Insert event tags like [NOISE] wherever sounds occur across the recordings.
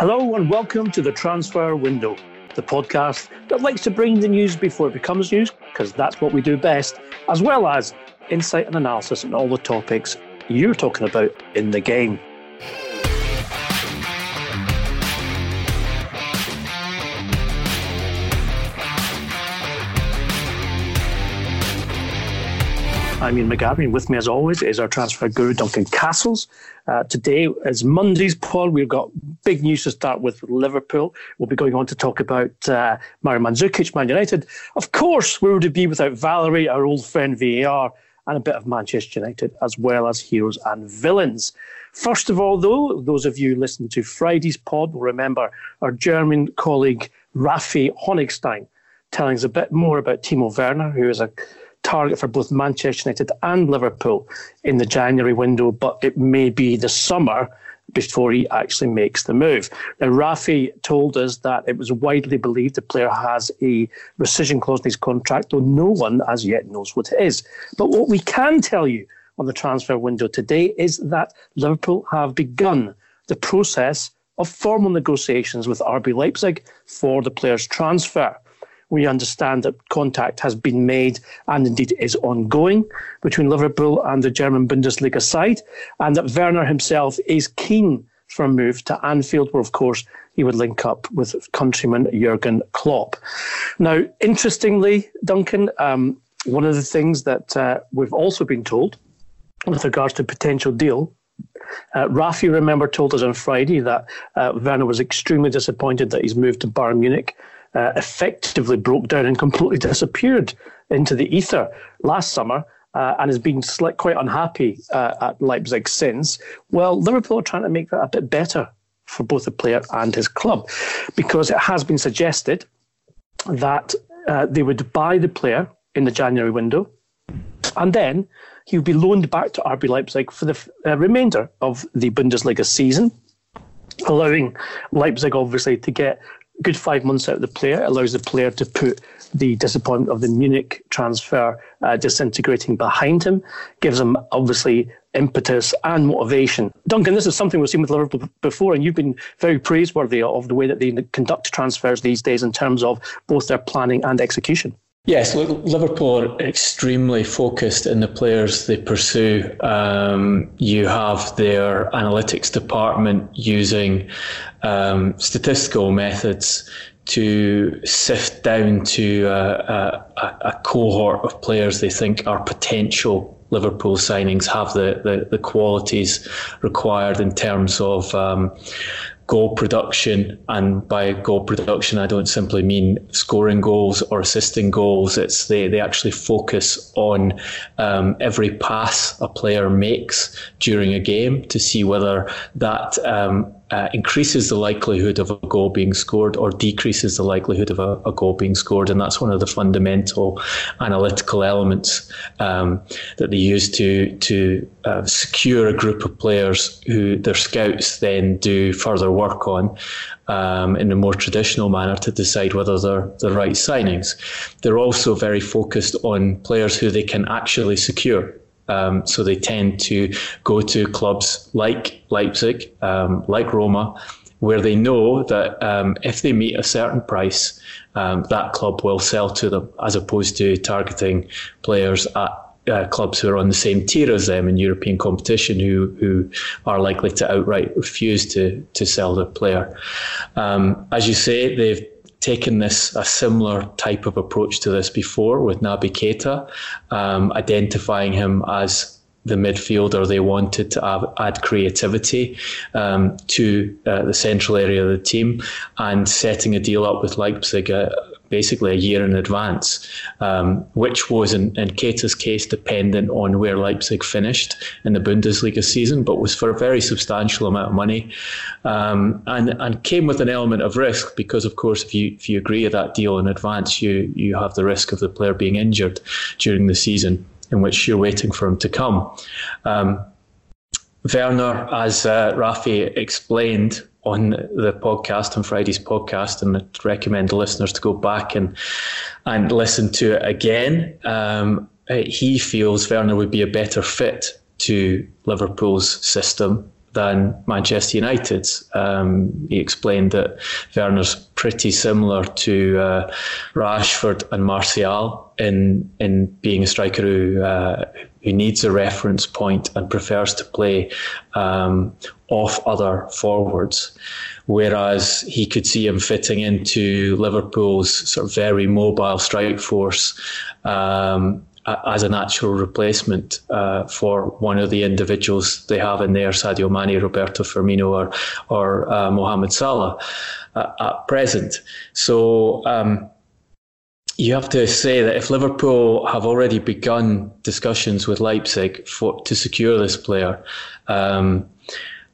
Hello and welcome to the Transfer Window, the podcast that likes to bring the news before it becomes news, because that's what we do best, as well as insight and analysis on all the topics you're talking about in the game. I'm Ian McGarry. With me, as always, is our transfer guru, Duncan Castles. Uh, today is Monday's pod. We've got big news to start with Liverpool. We'll be going on to talk about uh, Mario Mandzukic, Man United. Of course, where would it be without Valerie, our old friend VAR, and a bit of Manchester United, as well as heroes and villains. First of all, though, those of you listening to Friday's pod will remember our German colleague Rafi Honigstein telling us a bit more about Timo Werner, who is a target for both Manchester United and Liverpool in the January window, but it may be the summer before he actually makes the move. Now, Rafi told us that it was widely believed the player has a rescission clause in his contract, though no one as yet knows what it is. But what we can tell you on the transfer window today is that Liverpool have begun the process of formal negotiations with RB Leipzig for the player's transfer we understand that contact has been made and indeed is ongoing between Liverpool and the German Bundesliga side, and that Werner himself is keen for a move to Anfield, where, of course, he would link up with countryman Jurgen Klopp. Now, interestingly, Duncan, um, one of the things that uh, we've also been told with regards to potential deal uh, Rafi, remember, told us on Friday that uh, Werner was extremely disappointed that he's moved to Bayern Munich uh, effectively broke down and completely disappeared into the ether last summer. Uh, and has been quite unhappy uh, at Leipzig since. Well, Liverpool are trying to make that a bit better for both the player and his club because it has been suggested that uh, they would buy the player in the January window and then he would be loaned back to RB Leipzig for the uh, remainder of the Bundesliga season, allowing Leipzig obviously to get good five months out of the player. Allows the player to put the disappointment of the Munich transfer uh, disintegrating behind him, gives him obviously impetus and motivation. Duncan, this is something we've seen with Liverpool before, and you've been very praiseworthy of the way that they conduct transfers these days in terms of both their planning and execution. Yes, Liverpool are extremely focused in the players they pursue. Um, you have their analytics department using um, statistical methods to sift down to a, a, a, cohort of players they think are potential Liverpool signings, have the, the, the qualities required in terms of um, goal production. And by goal production, I don't simply mean scoring goals or assisting goals. It's they, they actually focus on um, every pass a player makes during a game to see whether that um, uh, increases the likelihood of a goal being scored or decreases the likelihood of a, a goal being scored. And that's one of the fundamental analytical elements um, that they use to, to uh, secure a group of players who their scouts then do further work on. Um, in a more traditional manner to decide whether they're the right signings. They're also very focused on players who they can actually secure. Um, so they tend to go to clubs like Leipzig, um, like Roma, where they know that um, if they meet a certain price, um, that club will sell to them, as opposed to targeting players at uh, clubs who are on the same tier as them in European competition who who are likely to outright refuse to to sell the player. Um, as you say, they've taken this a similar type of approach to this before with Naby Keita, um, identifying him as the midfielder they wanted to add, add creativity um, to uh, the central area of the team and setting a deal up with Leipzig. Uh, basically a year in advance, um, which was in, in Keita's case dependent on where Leipzig finished in the Bundesliga season, but was for a very substantial amount of money, um, and and came with an element of risk because, of course, if you if you agree to that deal in advance, you you have the risk of the player being injured during the season in which you're waiting for him to come. Um, Werner, as uh, Rafi explained, on the podcast on Friday's podcast, and I'd recommend listeners to go back and and listen to it again. Um, he feels Werner would be a better fit to Liverpool's system than Manchester United's. Um, he explained that Werner's pretty similar to uh, Rashford and Martial in in being a striker who uh, who needs a reference point and prefers to play um, off other forwards. Whereas he could see him fitting into Liverpool's sort of very mobile strike force um, as a natural replacement uh, for one of the individuals they have in there, Sadio Mane, Roberto Firmino, or or uh, Mohamed Salah uh, at present. So. Um, you have to say that if Liverpool have already begun discussions with Leipzig for, to secure this player, um,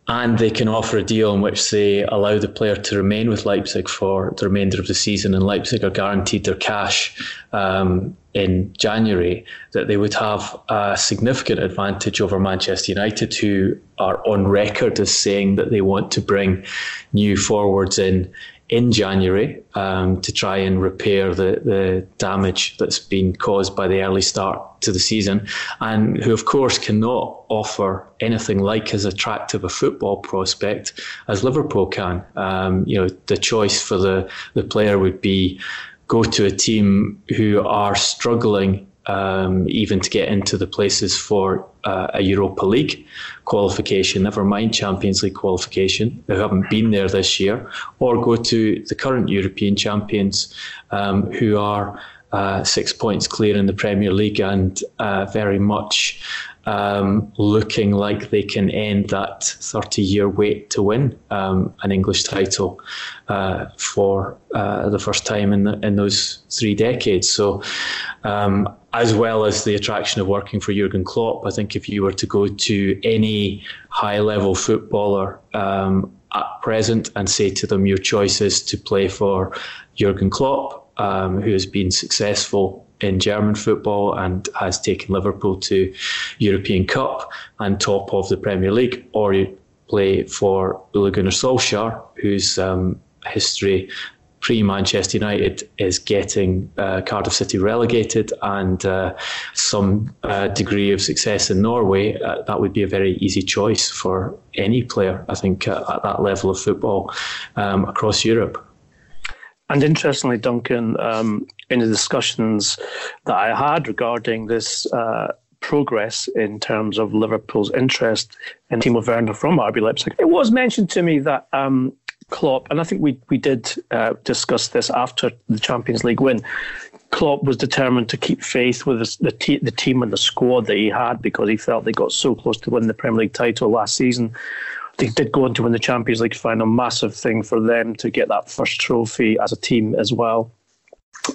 and they can offer a deal in which they allow the player to remain with Leipzig for the remainder of the season, and Leipzig are guaranteed their cash um, in January, that they would have a significant advantage over Manchester United, who are on record as saying that they want to bring new forwards in in January um, to try and repair the, the damage that's been caused by the early start to the season, and who, of course, cannot offer anything like as attractive a football prospect as Liverpool can. Um, you know, the choice for the, the player would be go to a team who are struggling um, even to get into the places for uh, a Europa League qualification, never mind Champions League qualification, who haven't been there this year, or go to the current European champions um, who are uh, six points clear in the Premier League and uh, very much um, looking like they can end that 30 year wait to win um, an English title uh, for uh, the first time in, the, in those three decades. So, um, as well as the attraction of working for Jurgen Klopp, I think if you were to go to any high level footballer um, at present and say to them, your choice is to play for Jurgen Klopp, um, who has been successful in German football and has taken Liverpool to European Cup and top of the Premier League, or you play for Ole Gunnar Solskjaer, whose um, history pre Manchester United is getting uh, Cardiff City relegated and uh, some uh, degree of success in Norway, uh, that would be a very easy choice for any player, I think, uh, at that level of football um, across Europe. And interestingly, Duncan, um, in the discussions that I had regarding this uh, progress in terms of Liverpool's interest in Timo Werner from RB Leipzig, it was mentioned to me that um, Klopp, and I think we we did uh, discuss this after the Champions League win. Klopp was determined to keep faith with the, the, team and the squad that he had because he felt they got so close to winning the Premier League title last season they did go on to win the Champions League final. Massive thing for them to get that first trophy as a team as well.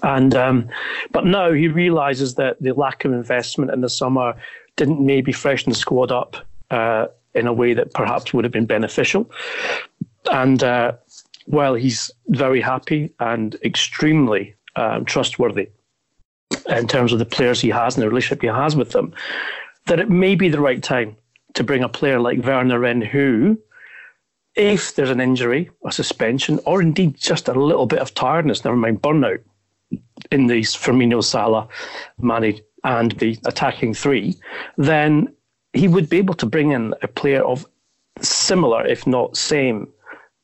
And um, but now he realizes that the lack of investment in the summer didn't maybe freshen the squad up uh, in a way that perhaps would have been beneficial. And uh, while he's very happy and extremely um, trustworthy in terms of the players he has and the relationship he has with them, that it may be the right time to bring a player like Werner in who, if there's an injury, a suspension, or indeed just a little bit of tiredness, never mind burnout, in these Firmino, Salah, Mane, and the attacking three, then he would be able to bring in a player of similar, if not same,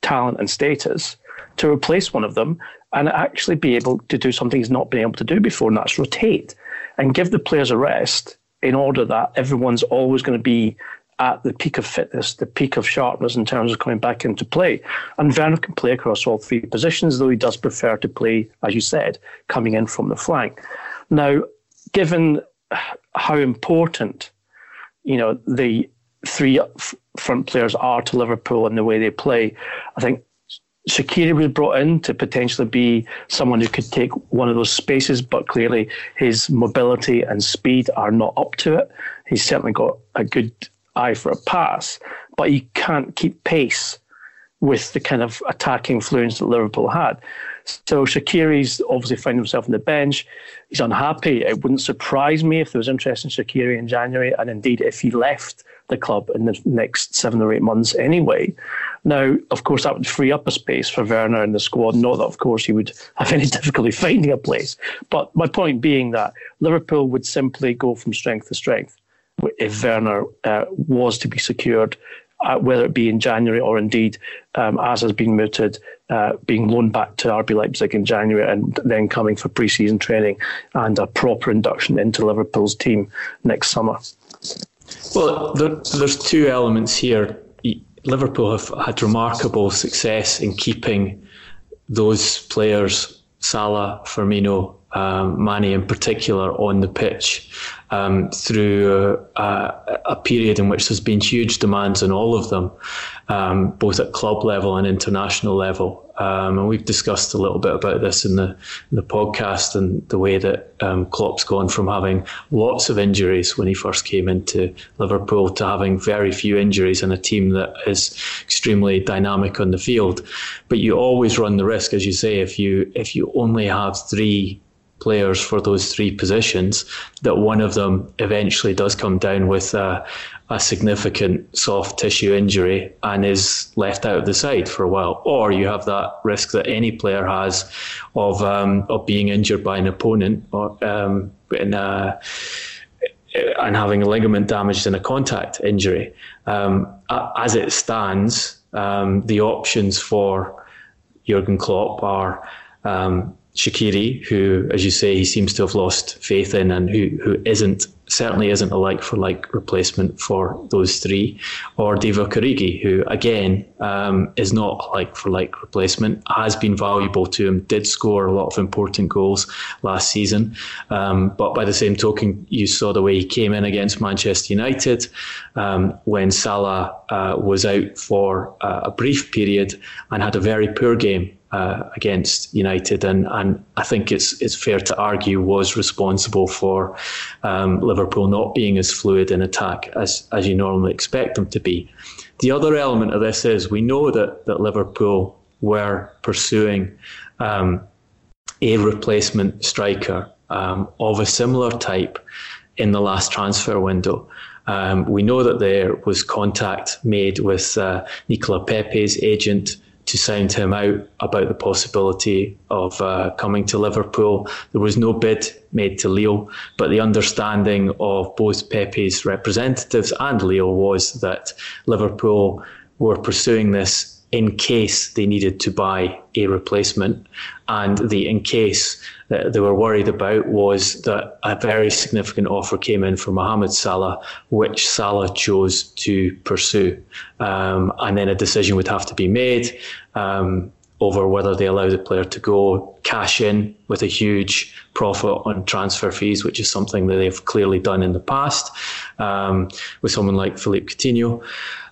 talent and status to replace one of them and actually be able to do something he's not been able to do before, and that's rotate and give the players a rest in order that everyone's always going to be at the peak of fitness, the peak of sharpness in terms of coming back into play. And Werner can play across all three positions, though he does prefer to play, as you said, coming in from the flank. Now, given how important, you know, the three front players are to Liverpool and the way they play, I think Shaqiri was brought in to potentially be someone who could take one of those spaces, but clearly his mobility and speed are not up to it. He's certainly got a good eye for a pass, but he can't keep pace with the kind of attacking fluence that Liverpool had. So Shaqiri's obviously found himself on the bench. He's unhappy. It wouldn't surprise me if there was interest in Shaqiri in January, and indeed if he left the club in the next seven or eight months anyway. Now, of course, that would free up a space for Werner in the squad. Not that, of course, he would [LAUGHS] have any difficulty finding a place. But my point being that Liverpool would simply go from strength to strength if Werner uh, was to be secured, uh, whether it be in January or indeed, um, as has been mooted, uh, being loaned back to RB Leipzig in January and then coming for pre-season training and a proper induction into Liverpool's team next summer. Well, there, there's two elements here. Liverpool have had remarkable success in keeping those players, Salah, Firmino, um, Mane in particular, on the pitch um, through uh, a period in which there's been huge demands on all of them, um, both at club level and international level. Um, and we've discussed a little bit about this in the the podcast and the way that um, Klopp's gone from having lots of injuries when he first came into Liverpool to having very few injuries in a team that is extremely dynamic on the field. But you always run the risk, as you say, if you if you only have three players for those three positions, that one of them eventually does come down with a, a, significant soft tissue injury and is left out of the side for a while. Or you have that risk that any player has of um, of being injured by an opponent or um, in a, and having a ligament damaged in a contact injury. Um, as it stands, um, the options for Jurgen Klopp are Shaqiri, who, as you say, he seems to have lost faith in, and who who isn't certainly isn't a like for like replacement for those three, or Divock Origi, who again um, is not like for like replacement, has been valuable to him, did score a lot of important goals last season, um, but by the same token, you saw the way he came in against Manchester United um, when Salah uh, was out for uh, a brief period and had a very poor game uh, against United, and, and I think it's it's fair to argue was responsible for um, Liverpool not being as fluid in attack as as you normally expect them to be. The other element of this is we know that that Liverpool were pursuing um, a replacement striker um, of a similar type in the last transfer window. Um, we know that there was contact made with uh, Nicola Pepe's agent to sound him out about the possibility of uh, coming to Liverpool. There was no bid made to Lille, but the understanding of both Pepe's representatives and Lille was that Liverpool were pursuing this in case they needed to buy a replacement. And the in case that they were worried about was that a very significant offer came in for Mohamed Salah, which Salah chose to pursue. Um, and then a decision would have to be made. Um, over whether they allow the player to go cash in with a huge profit on transfer fees, which is something that they've clearly done in the past um, with someone like Philippe Coutinho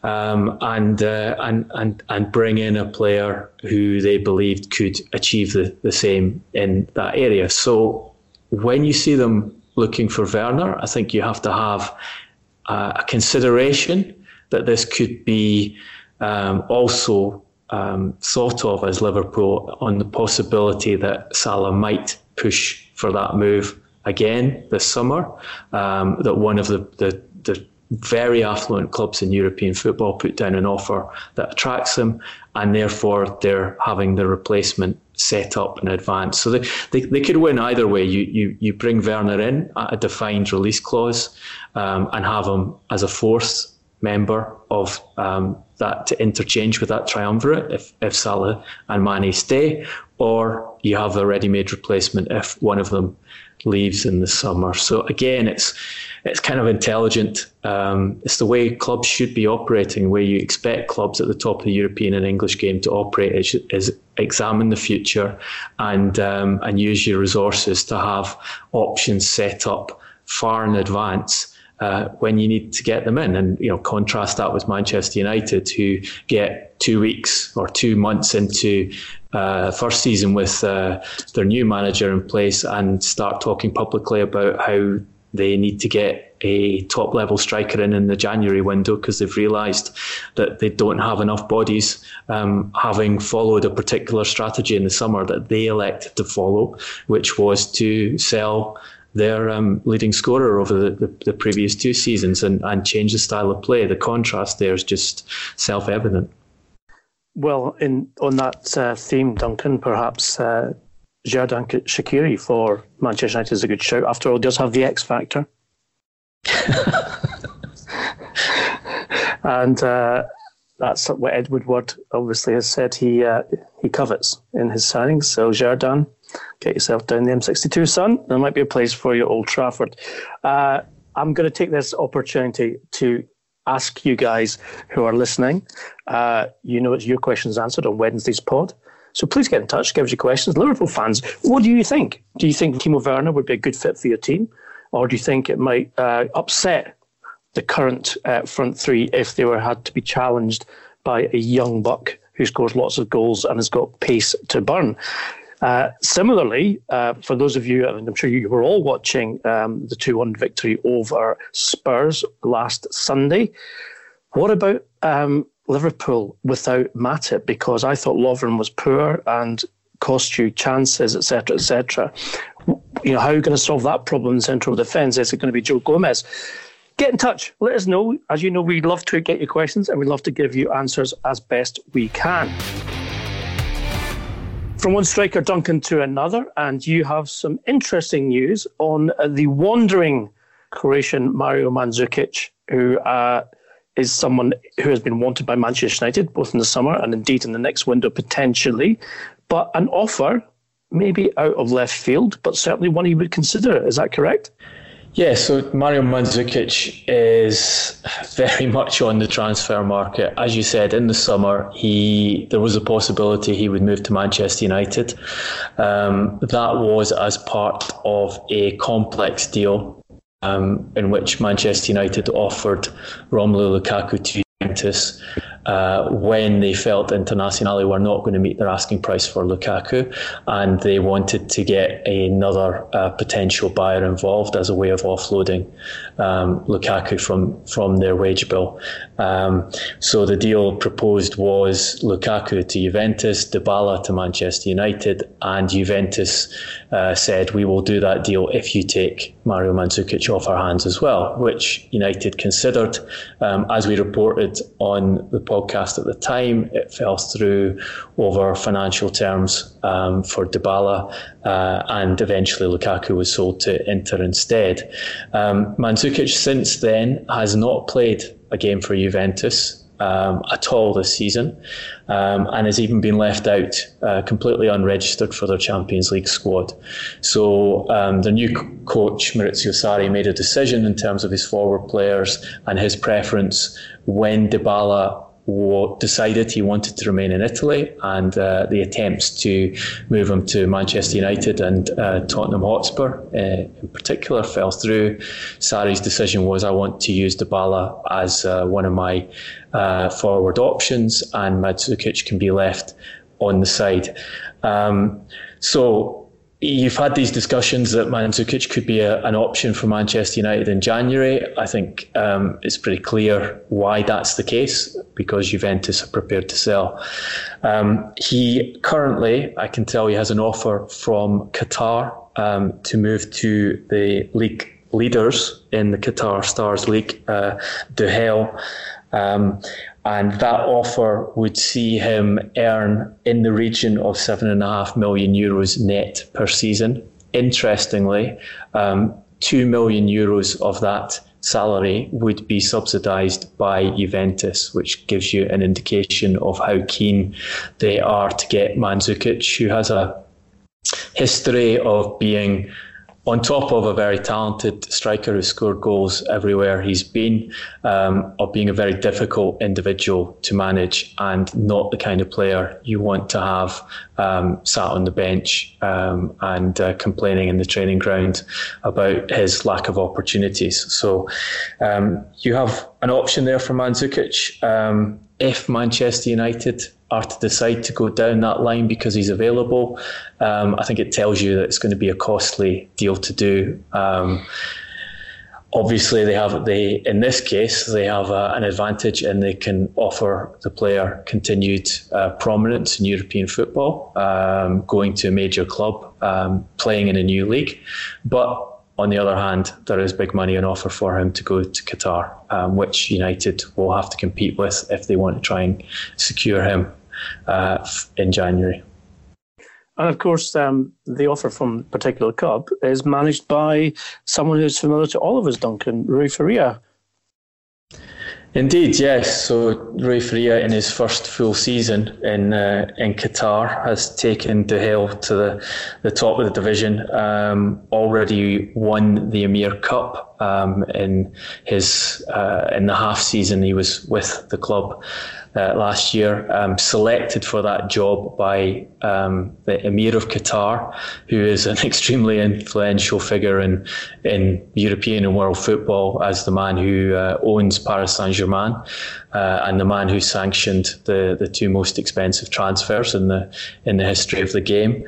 um, and, uh, and and and bring in a player who they believed could achieve the, the same in that area. So when you see them looking for Werner, I think you have to have a consideration that this could be um, also um, thought of as Liverpool on the possibility that Salah might push for that move again this summer. Um, that one of the, the, the very affluent clubs in European football put down an offer that attracts them, and therefore they're having the replacement set up in advance. So they, they, they could win either way. You, you, you bring Werner in at a defined release clause um, and have him as a fourth member of um, that to interchange with that triumvirate if, if Salah and Mane stay, or you have a ready-made replacement if one of them leaves in the summer. So again, it's it's kind of intelligent. Um, it's the way clubs should be operating, where you expect clubs at the top of the European and English game to operate is, is examine the future and um, and use your resources to have options set up far in advance uh, when you need to get them in. And you know, contrast that with Manchester United, who get two weeks or two months into uh, first season with uh, their new manager in place and start talking publicly about how they need to get a top level striker in in the January window because they've realised that they don't have enough bodies, um, having followed a particular strategy in the summer that they elected to follow, which was to sell their um, leading scorer over the, the, the, previous two seasons and, and change the style of play. The contrast there is just self evident. Well, in on that uh, theme, Duncan, perhaps uh, Xherdan Shaqiri for Manchester United is a good shout. After all, does have the X factor. [LAUGHS] and uh, that's what Edward Woodward obviously has said he uh, he covets in his signings. So Xherdan, get yourself down the M62, son. There might be a place for you, Old Trafford. Uh, I'm going to take this opportunity to ask you guys who are listening. Uh, you know, it's your questions answered on Wednesday's pod. So please get in touch, give us your questions. Liverpool fans, what do you think? Do you think Timo Werner would be a good fit for your team? Or do you think it might uh, upset the current uh, front three if they were had to be challenged by a young buck who scores lots of goals and has got pace to burn? Uh, similarly, uh, for those of you, and I'm sure you were all watching um, the 2 1 victory over Spurs last Sunday, what about um, Liverpool without Matip because I thought Lovren was poor and cost you chances, etc., etc. You know, how are you going to solve that problem in central defence? Is it going to be Joe Gomez? Get in touch. Let us know. As you know, we'd love to get your questions and we'd love to give you answers as best we can. From one striker, Duncan, to another, and you have some interesting news on the wandering Croatian Mario Mandzukic, who uh, is someone who has been wanted by Manchester United, both in the summer and indeed in the next window potentially. But an offer, maybe out of left field, but certainly one he would consider. Is that correct? Yeah, so Mario Mandzukic is very [LAUGHS] much on the transfer market. As you said, in the summer, he there was a possibility he would move to Manchester United. Um, that was as part of a complex deal um, in which Manchester United offered Romelu Lukaku to Juventus uh, when they felt Internazionale were not going to meet their asking price for Lukaku, and they wanted to get another uh, potential buyer involved as a way of offloading um, Lukaku from from their wage bill. Um, so the deal proposed was Lukaku to Juventus, Dybala to Manchester United, and Juventus uh, said we will do that deal if you take Mario Mandzukic off our hands as well, which United considered. Um, as we reported on the podcast at the time, it fell through over financial terms um, for Dybala, uh, and eventually Lukaku was sold to Inter instead. Um, Mandzukic since then has not played a game for Juventus um, at all this season, um, and has even been left out uh, completely unregistered for their Champions League squad. So um, the new coach Maurizio Sarri made a decision in terms of his forward players and his preference when Dybala decided he wanted to remain in Italy, and uh, the attempts to move him to Manchester United and uh, Tottenham Hotspur uh, in particular fell through. Sarri's decision was I want to use Dybala as uh, one of my uh, forward options, and Mandzukic can be left on the side. Um, so You've had these discussions that Mandzukic could be a, an option for Manchester United in January. I think um, it's pretty clear why that's the case because Juventus are prepared to sell. Um, he currently, I can tell you, has an offer from Qatar um, to move to the league leaders in the Qatar Stars League, uh. And that offer would see him earn in the region of seven and a half million euros net per season. Interestingly, um, two million euros of that salary would be subsidised by Juventus, which gives you an indication of how keen they are to get Mandzukic, who has a history of being on top of a very talented striker who scored goals everywhere he's been, um, of being a very difficult individual to manage and not the kind of player you want to have um, sat on the bench um, and uh, complaining in the training ground about his lack of opportunities. So um, you have an option there for Mandzukic. Um, if Manchester United are to decide to go down that line because he's available, um, I think it tells you that it's going to be a costly deal to do. Um, obviously, they have they in this case they have uh, an advantage and they can offer the player continued uh, prominence in European football, um, going to a major club, um, playing in a new league, but on the other hand, there is big money on offer for him to go to Qatar, um, which United will have to compete with if they want to try and secure him uh, in January. And of course, um, the offer from particular club is managed by someone who's familiar to all of us, Duncan, Rui Faria, Indeed, yes. So Rui Faria, in his first full season in uh, in Qatar, has taken Duhail to the, the top of the division. Um, already won the Emir Cup um, in his uh, in the half season he was with the club uh, last year, um, selected for that job by um, the Emir of Qatar, who is an [LAUGHS] extremely influential figure in in European and world football as the man who uh, owns Paris Saint Germain uh, and the man who sanctioned the, the two most expensive transfers in the in the history of the game.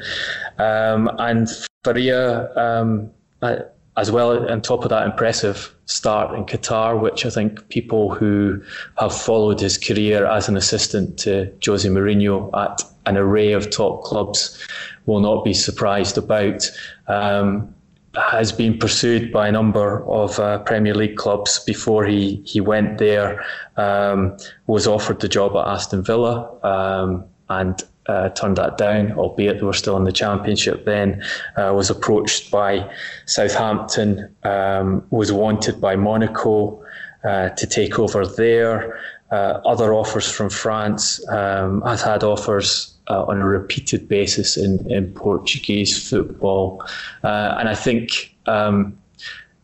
Um, and Faria, um, uh, as well, on top of that, impressive start in Qatar, which I think people who have followed his career as an assistant to Jose Mourinho at an array of top clubs will not be surprised about. Um, has been pursued by a number of uh, Premier League clubs before he, he went there. Um, was offered the job at Aston Villa um, and uh, turned that down, albeit they were still in the Championship then. Uh, was approached by Southampton, um, was wanted by Monaco uh, to take over there. Uh, other offers from France, um, has had offers uh, on a repeated basis in, in Portuguese football. Uh, and I think um,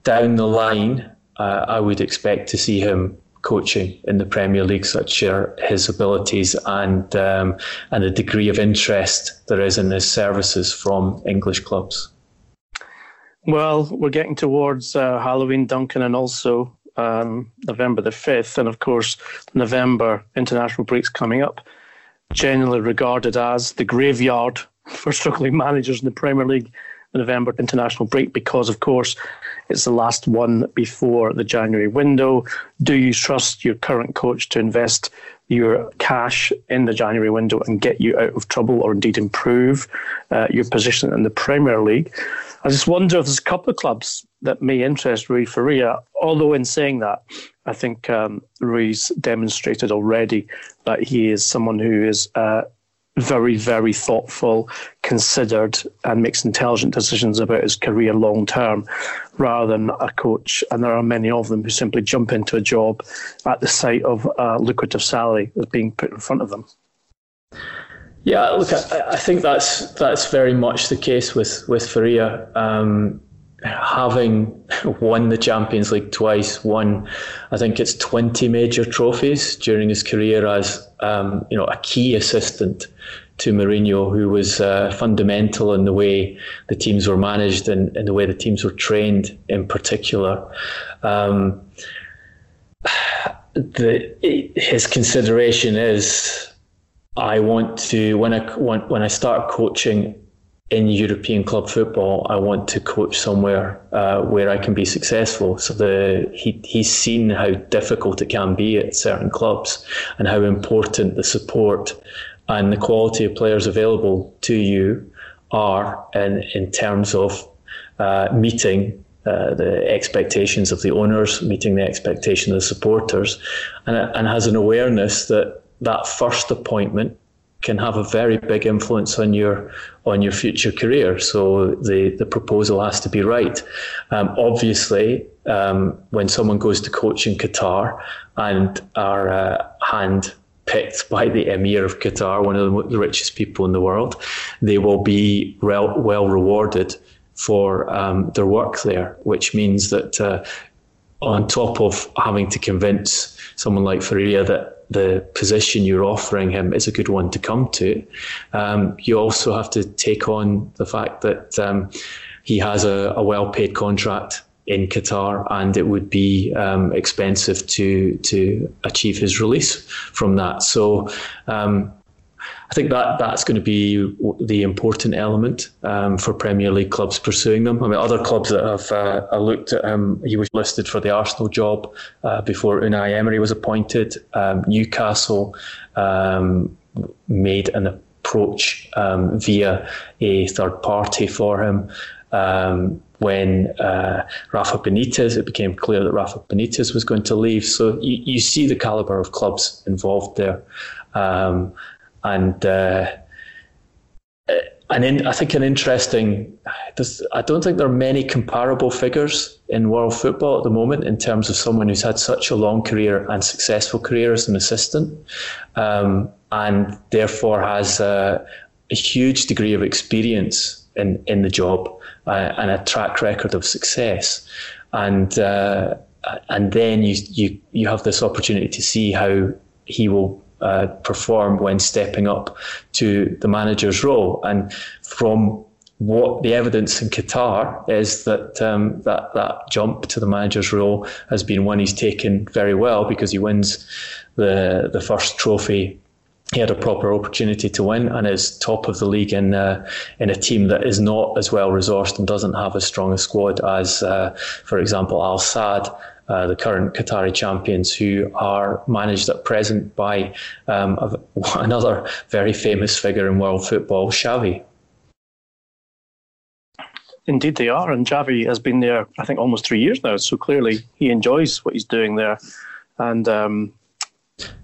down the line, I would expect to see him coaching in the Premier League, such are his abilities and um, and the degree of interest there is in his services from English clubs. Well, we're getting towards uh, Halloween, Duncan, and also um, November the 5th. And of course, November international breaks coming up, generally regarded as the graveyard [LAUGHS] for struggling managers in the Premier League the November international break because, of course, it's the last one before the January window. Do you trust your current coach to invest your cash in the January window and get you out of trouble or indeed improve uh, your position in the Premier League? I just wonder if there's a couple of clubs that may interest Rui Faria. Although, in saying that, I think um, Rui's demonstrated already that he is someone who is uh, very, very thoughtful, considered, and makes intelligent decisions about his career long term, rather than a coach. And there are many of them who simply jump into a job at the sight of a lucrative salary that's being put in front of them. Yeah, look, I, I think that's that's very much the case with with Faria. Um, having won the Champions League twice, won I think it's twenty major trophies during his career as um, you know a key assistant to Mourinho, who was uh, fundamental in the way the teams were managed and in the way the teams were trained, in particular. Um, the his consideration is, I want to when I when I start coaching in European club football, I want to coach somewhere uh, where I can be successful. So the he he's seen how difficult it can be at certain clubs and how important the support and the quality of players available to you are in, in terms of uh, meeting uh, the expectations of the owners, meeting the expectation of the supporters, and, and has an awareness that that first appointment can have a very big influence on your on your future career. So the the proposal has to be right. Um, obviously, um, when someone goes to coach in Qatar and are uh, hand picked by the Emir of Qatar, one of the richest people in the world, they will be well, well rewarded for um, their work there, which means that uh, on top of having to convince someone like Faria that the position you're offering him is a good one to come to, um, you also have to take on the fact that um, he has a, a well paid contract in Qatar, and it would be um, expensive to to achieve his release from that. So. Um, I think that that's going to be the important element um, for Premier League clubs pursuing them. I mean, other clubs that have uh, looked at him, he was listed for the Arsenal job uh, before Unai Emery was appointed. Um, Newcastle um, made an approach um, via a third party for him. Um, when uh, Rafa Benitez, it became clear that Rafa Benitez was going to leave. So you, you see the caliber of clubs involved there. Um, and uh, and in, I think an interesting. I don't think there are many comparable figures in world football at the moment in terms of someone who's had such a long career and successful career as an assistant, um, and therefore has a, a huge degree of experience in in the job uh, and a track record of success, and uh, and then you you you have this opportunity to see how he will uh, perform when stepping up to the manager's role, and from what the evidence in Qatar is that um, that that jump to the manager's role has been one he's taken very well because he wins the the first trophy he had a proper opportunity to win and is top of the league in uh, in a team that is not as well resourced and doesn't have as strong a squad as, uh, for example, Al Sadd. Uh, the current Qatari champions, who are managed at present by um, [LAUGHS] another very famous figure in world football, Xavi. Indeed, they are. And Xavi has been there, I think, almost three years now. So clearly, he enjoys what he's doing there. And um,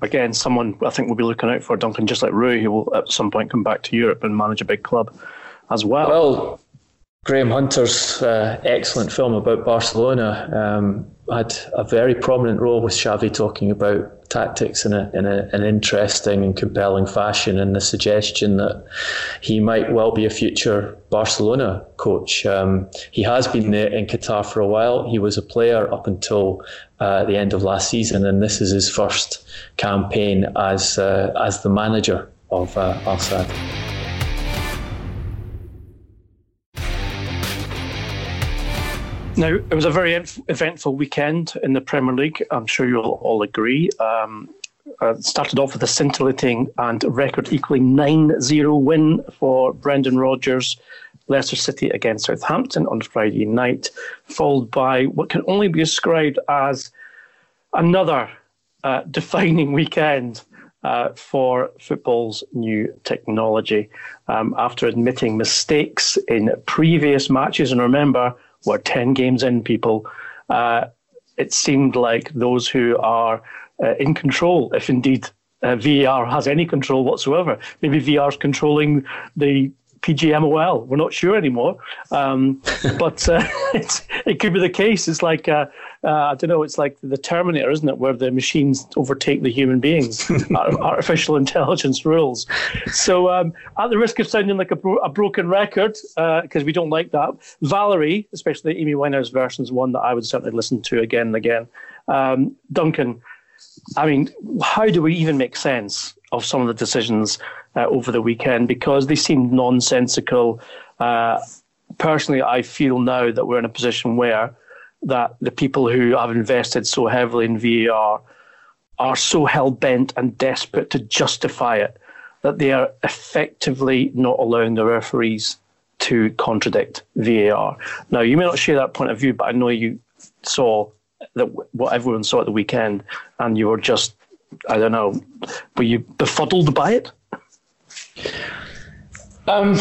again, someone I think we'll be looking out for Duncan, just like Rui, who will at some point come back to Europe and manage a big club as well. Well, Graham Hunter's uh, excellent film about Barcelona um, had a very prominent role with Xavi talking about tactics in, a, in a, an interesting and compelling fashion, and the suggestion that he might well be a future Barcelona coach. Um, he has been there in Qatar for a while. He was a player up until uh, the end of last season, and this is his first campaign as uh, as the manager of uh, Al Sadd. Now, it was a very eventful weekend in the Premier League. I'm sure you'll all agree. Um, uh, started off with a scintillating and record equaling 9 0 win for Brendan Rodgers, Leicester City against Southampton on Friday night, followed by what can only be described as another uh, [LAUGHS] defining weekend uh, for football's new technology. Um, after admitting mistakes in previous matches, and remember, we're 10 games in, people. Uh, it seemed like those who are uh, in control, if indeed uh, VAR has any control whatsoever, maybe VAR is controlling the PGMOL. We're not sure anymore, um, [LAUGHS] but uh, [LAUGHS] it could be the case. It's like uh, I don't know. It's like the Terminator, isn't it, where the machines overtake the human beings? [LAUGHS] Artificial intelligence rules. So, um, at the risk of sounding like a, bro- a broken record, because uh, we don't like that, Valerie, especially the Amy Winehouse version, is one that I would certainly listen to again and again. Um, Duncan, I mean, how do we even make sense of some of the decisions uh, over the weekend because they seemed nonsensical. Uh, personally, I feel now that we're in a position where that the people who have invested so heavily in VAR are so hell bent and desperate to justify it that they are effectively not allowing the referees to contradict VAR. Now, you may not share that point of view, but I know you saw that what everyone saw at the weekend, and you were just, I don't know, were you befuddled by it? Um,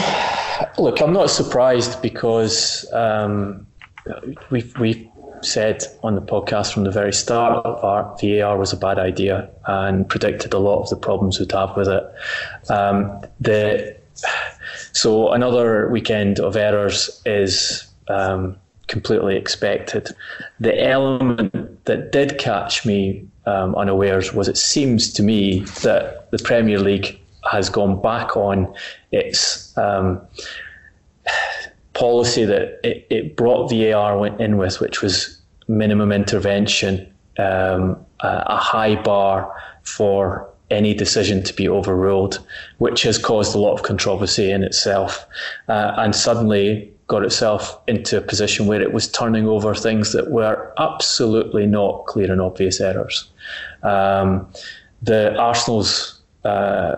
look, I'm not surprised because um, we've we've said on the podcast from the very start VAR was a bad idea and predicted a lot of the problems we'd have with it. Um, the so another weekend of errors is um, completely expected. The element that did catch me um, unawares was it seems to me that the Premier League has gone back on its um, policy that it, it brought VAR went in with, which was minimum intervention, um, a, a high bar for any decision to be overruled, which has caused a lot of controversy in itself. Uh, and suddenly got itself into a position where it was turning over things that were absolutely not clear and obvious errors. Um, the Arsenal's uh,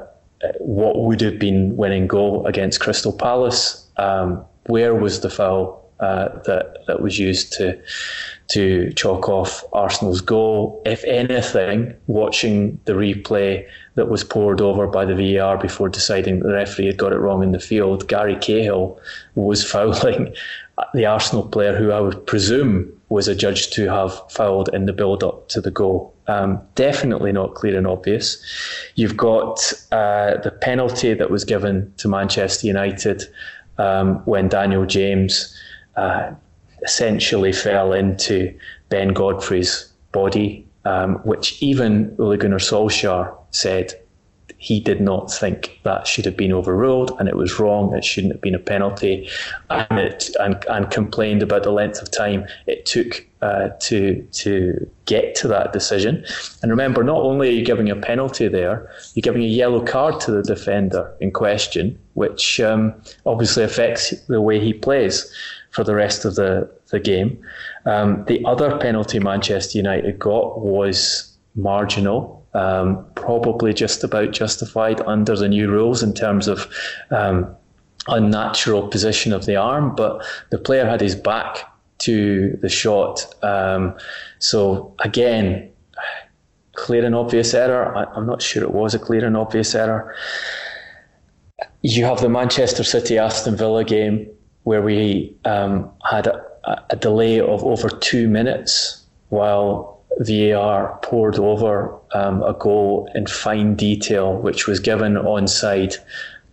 what would have been winning goal against Crystal Palace. Um, where was the foul uh, that that was used to to chalk off Arsenal's goal? If anything, watching the replay that was pored over by the VAR before deciding that the referee had got it wrong in the field, Gary Cahill was [LAUGHS] fouling the Arsenal player who I would presume was adjudged to have fouled in the build up to the goal. Um, definitely not clear and obvious. You've got uh, the penalty that was given to Manchester United um, when Daniel James uh, essentially fell into Ben Godfrey's body, um, which even Ole Gunnar Solskjaer said he did not think that should have been overruled and it was wrong. It shouldn't have been a penalty, and it and, and complained about the length of time it took uh, to to get to that decision. And remember, not only are you giving a penalty there, you're giving a yellow card to the defender in question, which um, obviously affects the way he plays for the rest of the the game. Um, the other penalty Manchester United got was marginal um, probably just about justified under the new rules in terms of um, unnatural position of the arm, but the player had his back to the shot. Um, so again, clear and obvious error. I, am not sure it was a clear and obvious error. You have the Manchester City Aston Villa game where we um, had a, a delay of over two minutes while VAR pored over um, a goal in fine detail, which was given onside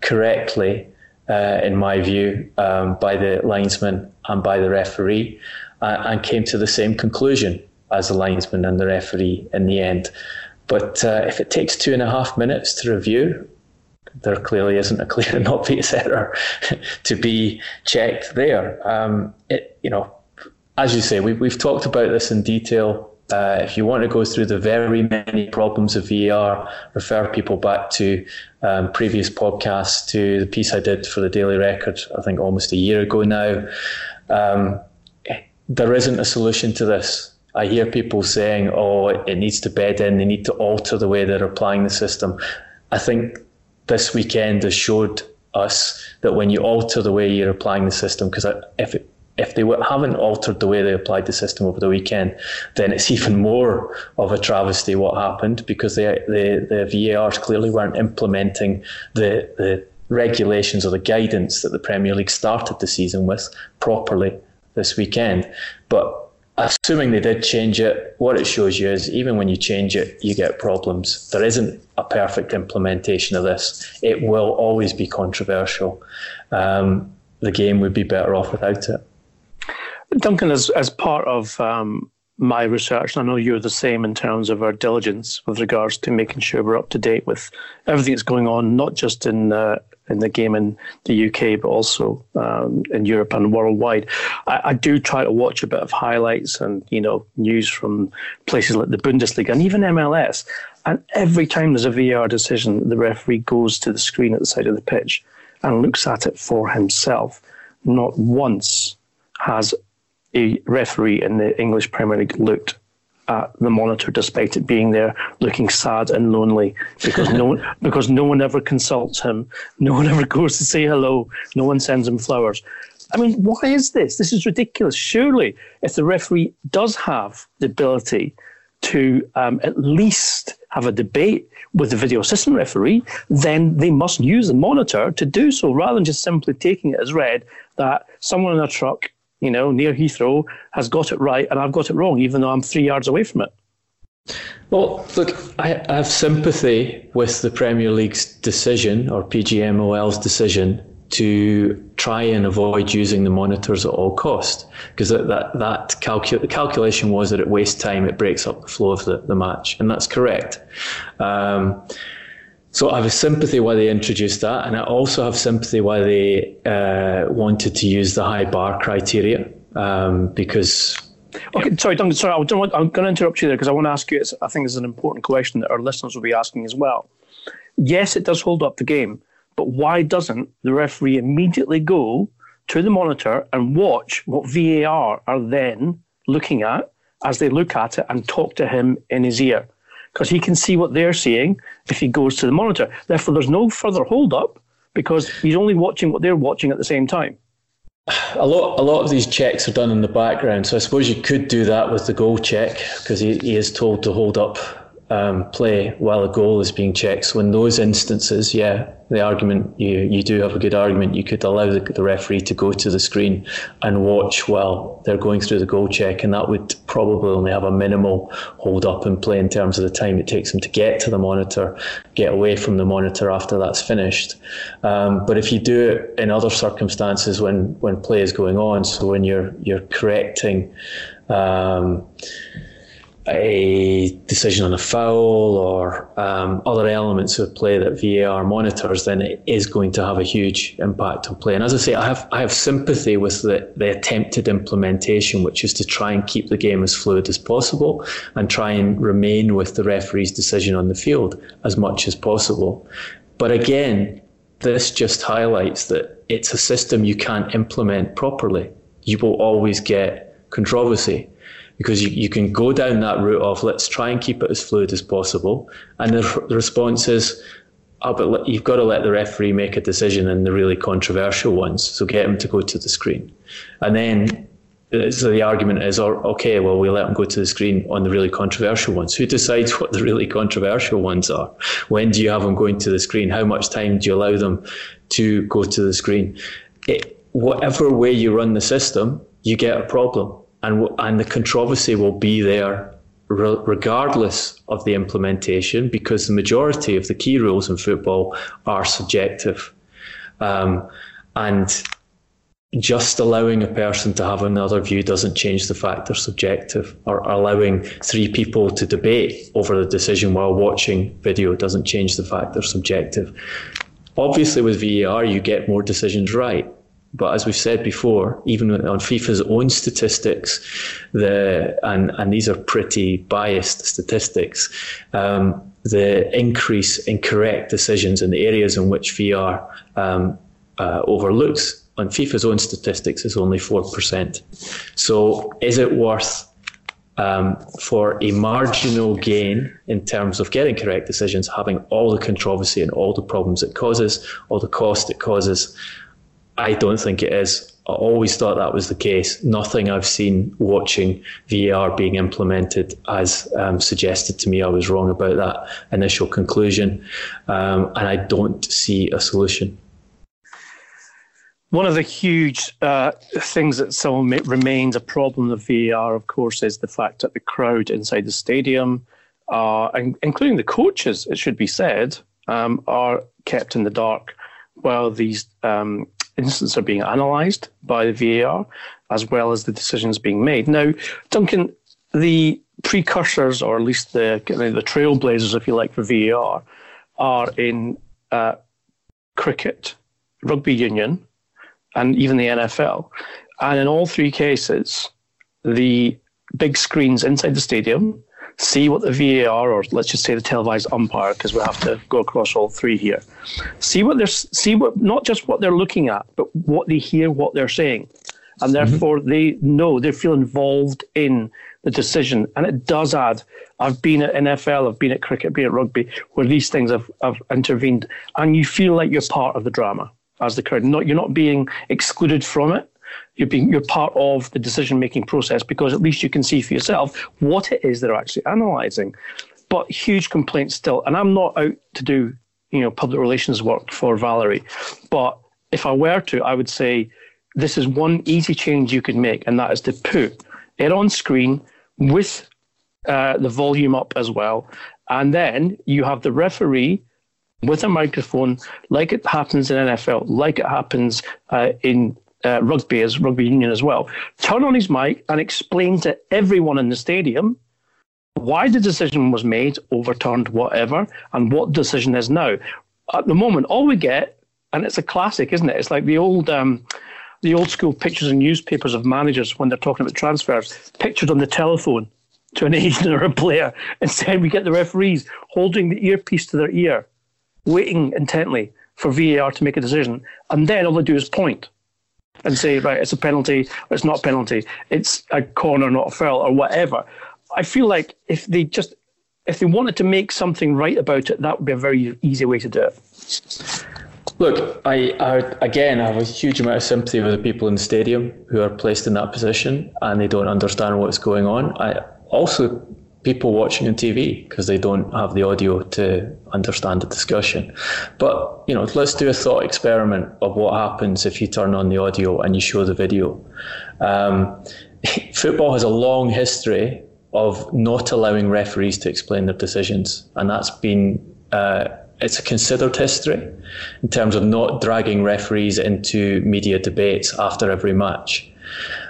correctly, uh, in my view, um, by the linesman and by the referee, uh, and came to the same conclusion as the linesman and the referee in the end. But uh, if it takes two and a half minutes to review, there clearly isn't a [LAUGHS] clear and obvious error [LAUGHS] to be checked there. Um, it, you know, as you say, we, we've talked about this in detail uh, if you want to go through the very many problems of VAR, refer people back to um, previous podcasts, to the piece I did for the Daily Record, I think almost a year ago now. Um, there isn't a solution to this. I hear people saying, oh, it needs to bed in, they need to alter the way they're applying the system. I think this weekend has showed us that when you alter the way you're applying the system, because if it, if they haven't altered the way they applied the system over the weekend, then it's even more of a travesty what happened because the VARs clearly weren't implementing the, the regulations or the guidance that the Premier League started the season with properly this weekend. But assuming they did change it, what it shows you is even when you change it, you get problems. There isn't a perfect implementation of this. It will always be controversial. Um, the game would be better off without it. Duncan, as, as part of um, my research, and I know you're the same in terms of our diligence with regards to making sure we're up to date with everything that's going on, not just in in the game in the UK, but also um, in Europe and worldwide. I, I, do try to watch a bit of highlights and you know news from places like the Bundesliga and even MLS. And every time there's a VAR decision, the referee goes to the screen at the side of the pitch and looks at it for himself. Not once has a referee in the English Premier League looked at the monitor despite it being there looking sad and lonely because no one, [LAUGHS] because no one ever consults him. No one ever goes to say hello. No one sends him flowers. I mean why is this? This is ridiculous. Surely if the referee does have the ability to um, at least have a debate with the video assistant referee then they must use the monitor to do so rather than just simply taking it as read that someone in a truck you know, near Heathrow has got it right and I've got it wrong, even though I'm three yards away from it. Well, look, I, have sympathy with the Premier League's decision or PGMOL's decision to try and avoid using the monitors at all cost because that that, that calcu- the calculation was that it wastes time, it breaks up the flow of the, the match, and that's correct. Um, So I have a sympathy why they introduced that, and I also have sympathy why they uh, wanted to use the high bar criteria um, because. Okay, sorry, Duncan. Sorry, I don't want, I'm going to interrupt you there because I want to ask you. I think it's an important question that our listeners will be asking as well. Yes, it does hold up the game, but why doesn't the referee immediately go to the monitor and watch what VAR are then looking at as they look at it and talk to him in his ear? Because he can see what they're seeing if he goes to the monitor. Therefore, there's no further hold up because he's only watching what they're watching at the same time a lot, a lot of these checks are done in the background. So I suppose you could do that with the goal check because he, he is told to hold up um, play while a goal is being checked. So in those instances, yeah, the argument you you do have a good argument. You could allow the, the referee to go to the screen and watch while they're going through the goal check, and that would probably only have a minimal hold up in play in terms of the time it takes them to get to the monitor, get away from the monitor after that's finished. Um, but if you do it in other circumstances when when play is going on, so when you're you're correcting. Um, a decision on a foul or um, other elements of play that VAR monitors, then it is going to have a huge impact on play. And as I say, I have I have sympathy with the, the attempted implementation, which is to try and keep the game as fluid as possible and try and remain with the referee's decision on the field as much as possible. But again, this just highlights that it's a system you can't implement properly. You will always get controversy because you, you can go down that route of let's try and keep it as fluid as possible. And the, the response is, oh, but you've got to let the referee make a decision in the really controversial ones. So get him to go to the screen. And then uh, so the argument is, oh, okay, well, we let them go to the screen on the really controversial ones. Who decides [LAUGHS] what the really controversial ones are? When do you have them going to the screen? How much time do you allow them to go to the screen? It, whatever way you run the system, you get a problem and and the controversy will be there re- regardless of the implementation because the majority of the key rules in football are subjective, um, and just allowing a person to have another view doesn't change the fact they're subjective, or allowing three people to debate over the decision while watching video doesn't change the fact they're subjective. Obviously, with VAR, you get more decisions right but as we've said before, even on FIFA's own statistics, the and and these are pretty biased statistics. Um, the increase in correct decisions in the areas in which VR um, uh, overlooks on FIFA's own statistics is only four percent. So, is it worth um, for a marginal gain in terms of getting correct decisions, having all the controversy and all the problems it causes, all the cost it causes? I don't think it is. I always thought that was the case. Nothing I've seen watching VAR being implemented has um, suggested to me I was wrong about that initial conclusion, um, and I don't see a solution. One of the huge uh, things that still remains a problem with VAR, of course, is the fact that the crowd inside the stadium, uh, including the coaches, it should be said, um, are kept in the dark while these um, incidents are being analysed by the VAR as well as the decisions being made. Now, Duncan, the precursors, or at least the the trailblazers, if you like, for VAR, are in uh, cricket, rugby union, and even the NFL. And in all three cases, the big screens inside the stadium see what the VAR or let's just say the televised umpire, because we have to go across all three here, see what they're see what not just what they're looking at, but what they hear, what they're saying, and mm-hmm. therefore mm-hmm. they know they feel involved in the decision, and it does add. I've been at NFL, I've been at cricket, been at rugby, where these things have, have intervened, and you feel like you're part of the drama as the crowd. Not you're not being excluded from it you're being you're part of the decision making process because at least you can see for yourself what it is they're actually analysing. But huge complaints still, and I'm not out to do you know public relations work for Valerie, but if I were to, I would say this is one easy change you can make, and that is to put it on screen with uh, the volume up as well, and then you have the referee with a microphone, like it happens in NFL, like it happens uh, in uh, rugby as rugby union as well, turn on his mic and explain to everyone in the stadium why the decision was made, overturned, whatever, and what decision is now. At the moment, all we get, and it's a classic, isn't it? It's like the old. Um, the old school pictures in newspapers of managers when they're talking about transfers, pictured on the telephone to an [LAUGHS] agent or a player. Instead, we get the referees holding the earpiece to their ear, waiting intently for VAR to make a decision, and then all they do is point and say, right, it's a penalty, it's not a penalty, it's a corner, not a foul, or whatever. I feel like if they just if they wanted to make something right about it, that would be a very easy way to do it. Look, I, I again I have a huge amount of sympathy with the people in the stadium who are placed in that position and they don't understand what's going on. I also people watching on TV because they don't have the audio to understand the discussion. But you know, let's do a thought experiment of what happens if you turn on the audio and you show the video. Um, [LAUGHS] football has a long history of not allowing referees to explain their decisions, and that's been. Uh, it's a considered history in terms of not dragging referees into media debates after every match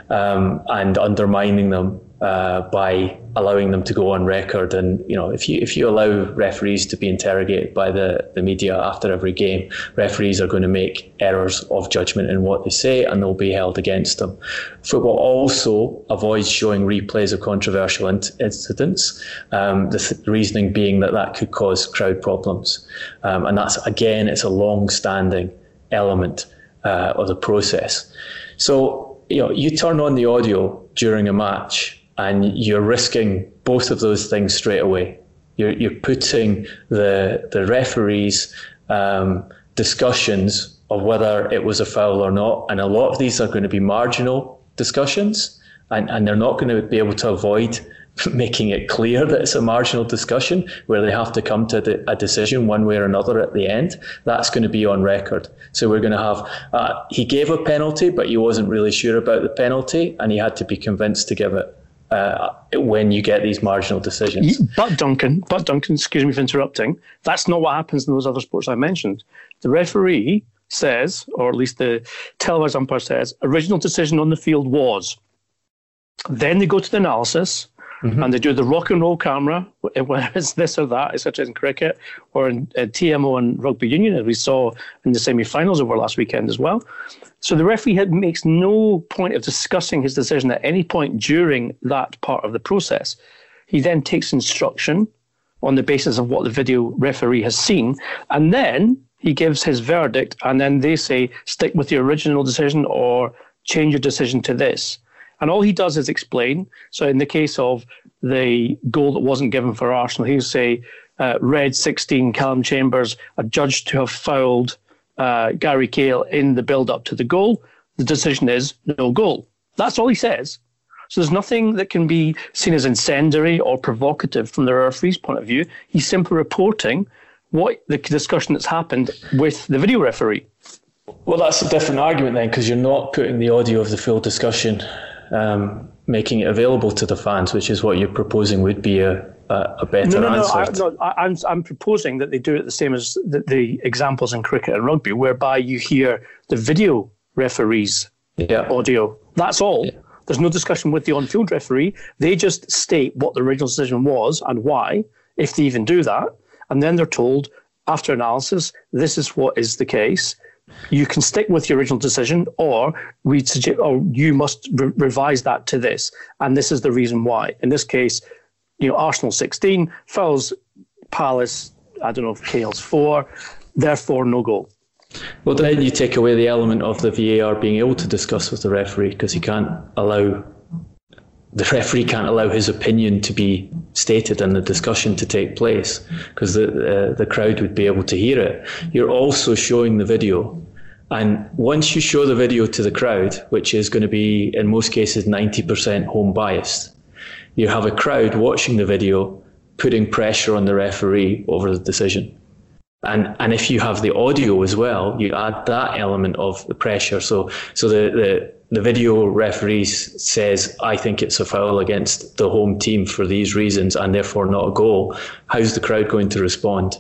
um, and undermining them uh, by allowing them to go on record. And you know, if you if you allow referees to be interrogated by the, the media after every game, referees are going to make errors of judgment in what they say, and they'll be held against them. Football also avoids showing replays of controversial in- incidents. Um, the th- reasoning being that that could cause crowd problems, um, and that's again, it's a long-standing element uh, of the process. So you know, you turn on the audio during a match and you're risking both of those things straight away. You're, you're putting the the referees' um, discussions of whether it was a foul or not, and a lot of these are going to be marginal discussions, and, and they're not going to be able to avoid [LAUGHS] making it clear that it's a marginal discussion where they have to come to a decision one way or another at the end. That's going to be on record. So we're going to have uh, he gave a penalty, but he wasn't really sure about the penalty, and he had to be convinced to give it uh, when you get these marginal decisions. But Duncan, but Duncan, excuse me for interrupting. That's not what happens in those other sports I mentioned. The referee says, or at least the televised umpire says, original decision on the field was. Then they go to the analysis. Mm-hmm. And they do the rock and roll camera, whether it's this or that, such as in cricket or in uh, TMO and rugby union, as we saw in the semi finals over last weekend as well. So the referee had, makes no point of discussing his decision at any point during that part of the process. He then takes instruction on the basis of what the video referee has seen, and then he gives his verdict, and then they say, stick with your original decision or change your decision to this. And all he does is explain. So in the case of the goal that wasn't given for Arsenal, he'll say, uh, red 16, Calum Chambers, adjudged to have fouled uh, Gary Cahill in the build up to the goal. The decision is no goal. That's all he says. So there's nothing that can be seen as incendiary or provocative from the referee's point of view. He's simply reporting what the discussion that's happened with the video referee. Well, that's a different argument then, because you're not putting the audio of the full discussion, um, making it available to the fans, which is what you're proposing would be a, a, better no, no, answer. No, no, I, am I'm, I'm proposing that they do it the same as the, the, examples in cricket and rugby, whereby you hear the video referees yeah. audio. That's all. Yeah. There's no discussion with the on-field referee. They just state what the original decision was and why, if they even do that, and then they're told after analysis, this is what is the case. You can stick with your original decision, or we suggest, or you must re- revise that to this, and this is the reason why. In this case, you know, Arsenal 16, fouls Palace, I don't know Cahill's four, therefore no goal. Well, then you take away the element of the VAR being able to discuss with the referee because he can't allow the referee can't allow his opinion to be stated in the discussion to take place because the uh, the crowd would be able to hear it. You're also showing the video, and once you show the video to the crowd, which is going to be in most cases 90% home biased, you have a crowd watching the video, putting pressure on the referee over the decision. And and if you have the audio as well, you add that element of the pressure. So so the, the the video referee says, I think it's a foul against the home team for these reasons and therefore not a goal. How's the crowd going to respond?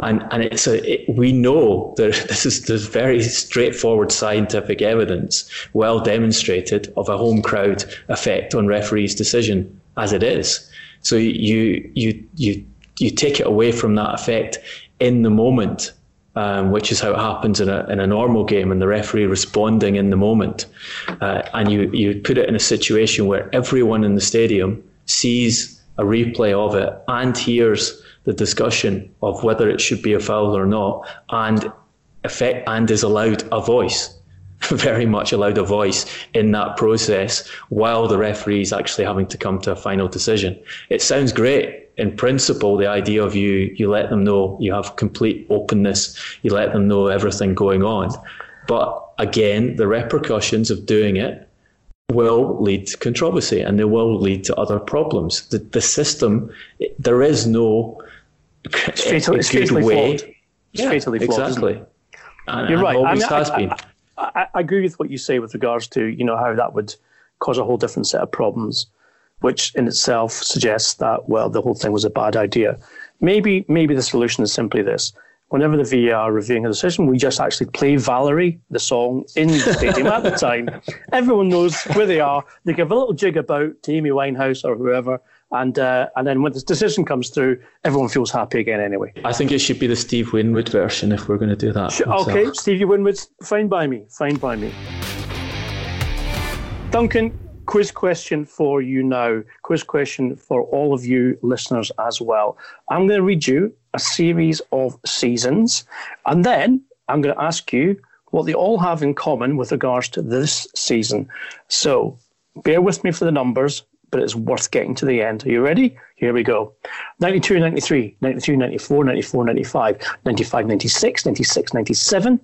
And and it's a it, we know [LAUGHS] that this is there's very straightforward scientific evidence, well demonstrated, of a home crowd effect on referees' decision as it is. So you you you you take it away from that effect in the moment, um, which is how it happens in a in a normal game, and the referee responding in the moment, uh, and you you put it in a situation where everyone in the stadium sees a replay of it and hears the discussion of whether it should be a foul or not, and effect and is allowed a voice. [LAUGHS] very much allowed a voice in that process while the referee is actually having to come to a final decision. It sounds great in principle, the idea of you you let them know you have complete openness, you let them know everything going on. But again, the repercussions of doing it will lead to controversy and they will lead to other problems. The, the system, there is no it's fatally, it's fatally way. Flawed. It's yeah, fatally flawed. Exactly. And, You're right. Always I mean, has I, been. I, I, I agree with what you say with regards to you know how that would cause a whole different set of problems, which in itself suggests that well the whole thing was a bad idea. Maybe maybe the solution is simply this: whenever the VAR are reviewing a decision, we just actually play Valerie, the song, in the stadium at the time. [LAUGHS] Everyone knows where they are. They give a little jig about to Amy Winehouse or whoever, and uh, and then when the decision comes through, everyone feels happy again anyway. I think it should be the Steve Winwood version if we're going to do that. okay, Stevie Winwood's fine by me. Fine by me. Duncan, quiz question for you now. Quiz question for all of you listeners as well. I'm going to read you a series of seasons, and then I'm going to ask you what they all have in common with regards to this season. So bear with me for the numbers but it's worth getting to the end. Are you ready? Here we go. 92, 93, 93, 94, 94, 95, 95, 96, 96, 97,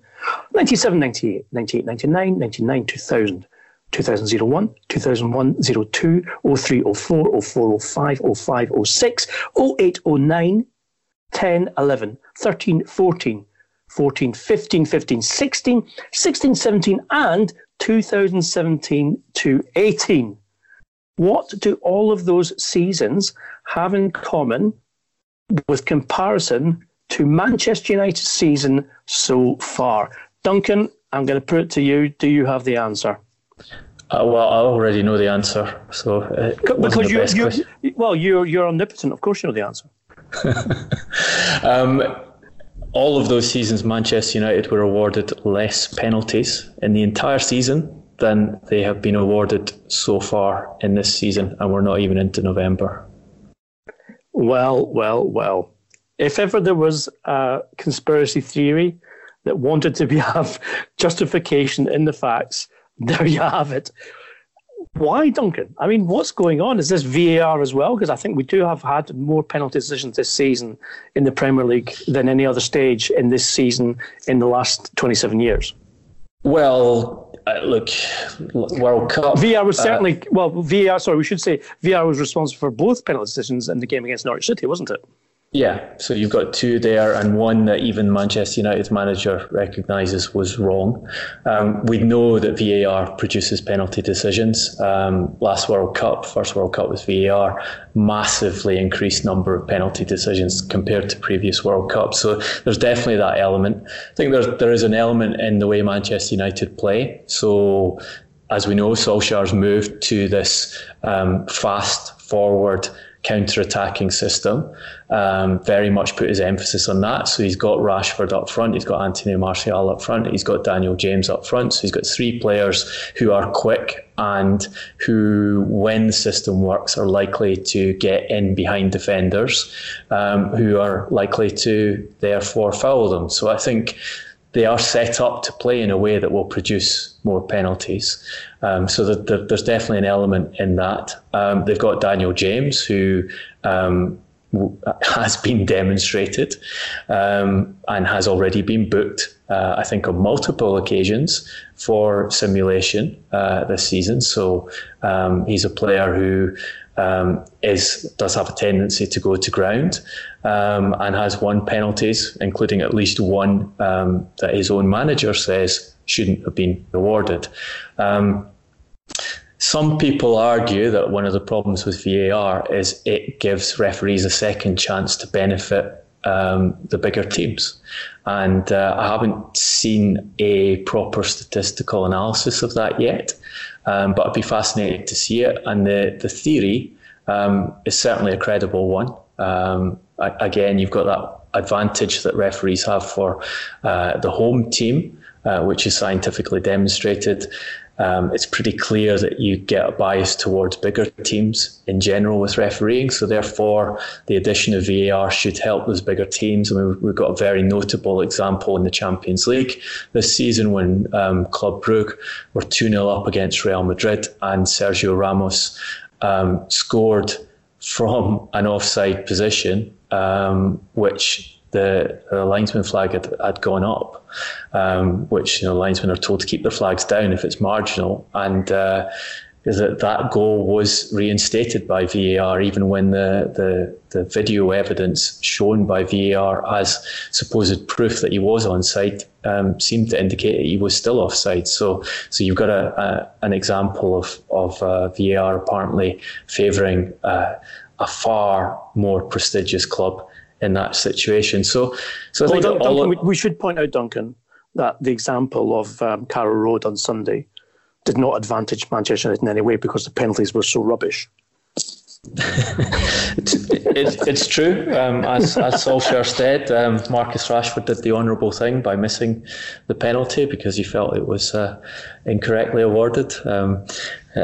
97, 98, 98, 99, 99, 2000. 2001, 2001, 02, 03, 04, 04, 05, 05, 06, 08, 09, 10, 11, 13, 14, 14, 15, 15, 16, 16, 17, and 2017 to 18. What do all of those seasons have in common with comparison to Manchester United's season so far? Duncan, I'm going to put it to you. Do you have the answer? Uh, well, I already know the answer, so because you're, you're well, you're you're omnipotent. Of course, you know the answer. [LAUGHS] um, all of those seasons, Manchester United were awarded less penalties in the entire season than they have been awarded so far in this season, and we're not even into November. Well, well, well. If ever there was a conspiracy theory that wanted to be, [LAUGHS] have justification in the facts, there you have it. Why, Duncan? I mean, what's going on? Is this VAR as well? Because I think we do have had more penalty decisions this season in the Premier League than any other stage in this season in the last 27 years. Well, uh, look, World Cup. VR was uh, certainly uh, well. VR, sorry, we should say VR was responsible for both penalty decisions in the game against Norwich City, wasn't it? Yeah, so you've got two there, and one that even Manchester United's manager recognises was wrong. Um, we know that VAR produces penalty decisions. Um, last World Cup, first World Cup was VAR, massively increased number of penalty decisions compared to previous World Cups. So there's definitely that element. I think there's, there is an element in the way Manchester United play. So as we know, Solskjaer's moved to this um, fast forward counter-attacking system. Um, very much put his emphasis on that. So he's got Rashford up front, he's got Anthony Martial up front, he's got Daniel James up front. So he's got three players who are quick and who, when the system works, are likely to get in behind defenders, um, who are likely to therefore foul them. So I think they are set up to play in a way that will produce more penalties. Um, so there's definitely an element in that. Um, they've got Daniel James, who um, [LAUGHS] has been demonstrated um, and has already been booked, uh, I think, on multiple occasions for simulation uh, this season. So um, he's a player who um, is does have a tendency to go to ground and has won penalties, including at least one that his own manager says shouldn't have been awarded. Um, some people argue that one of the problems with VAR is it gives referees a second chance to benefit um, the bigger teams. And uh, I haven't seen a proper statistical analysis of that yet, um, but I'd be fascinated to see it. And the, the theory um, is certainly a credible one. Um, again, you've got that advantage that referees have for uh, the home team, uh, which is scientifically demonstrated um, it's pretty clear that you get a bias towards bigger teams in general with refereeing. So therefore, the addition of VAR should help those bigger teams. I mean, we've got a very notable example in the Champions League this season when um, Club Brugge were 2 0 up against Real Madrid and Sergio Ramos um, scored from an offside position, um, which the, the linesman flag had, had gone up, um, which you know linesmen are told to keep their flags down if it's marginal, and uh, that that goal was reinstated by VAR, even when the, the the video evidence shown by VAR as supposed proof that he was onside um, seemed to indicate that he was still offside. So so you've got a, a an example of of uh, VAR apparently favouring uh, a far more prestigious club in that situation. So, so I think well, Duncan, we, we, should point out, Duncan, that the example of um, Carrow Road on Sunday did not advantage Manchester United in any way because the penalties were so rubbish. it's, [LAUGHS] it's, it's, true. Um, as, as Solskjaer said, um, Marcus Rashford did the honourable thing by missing the penalty because he felt it was uh, incorrectly awarded. Um,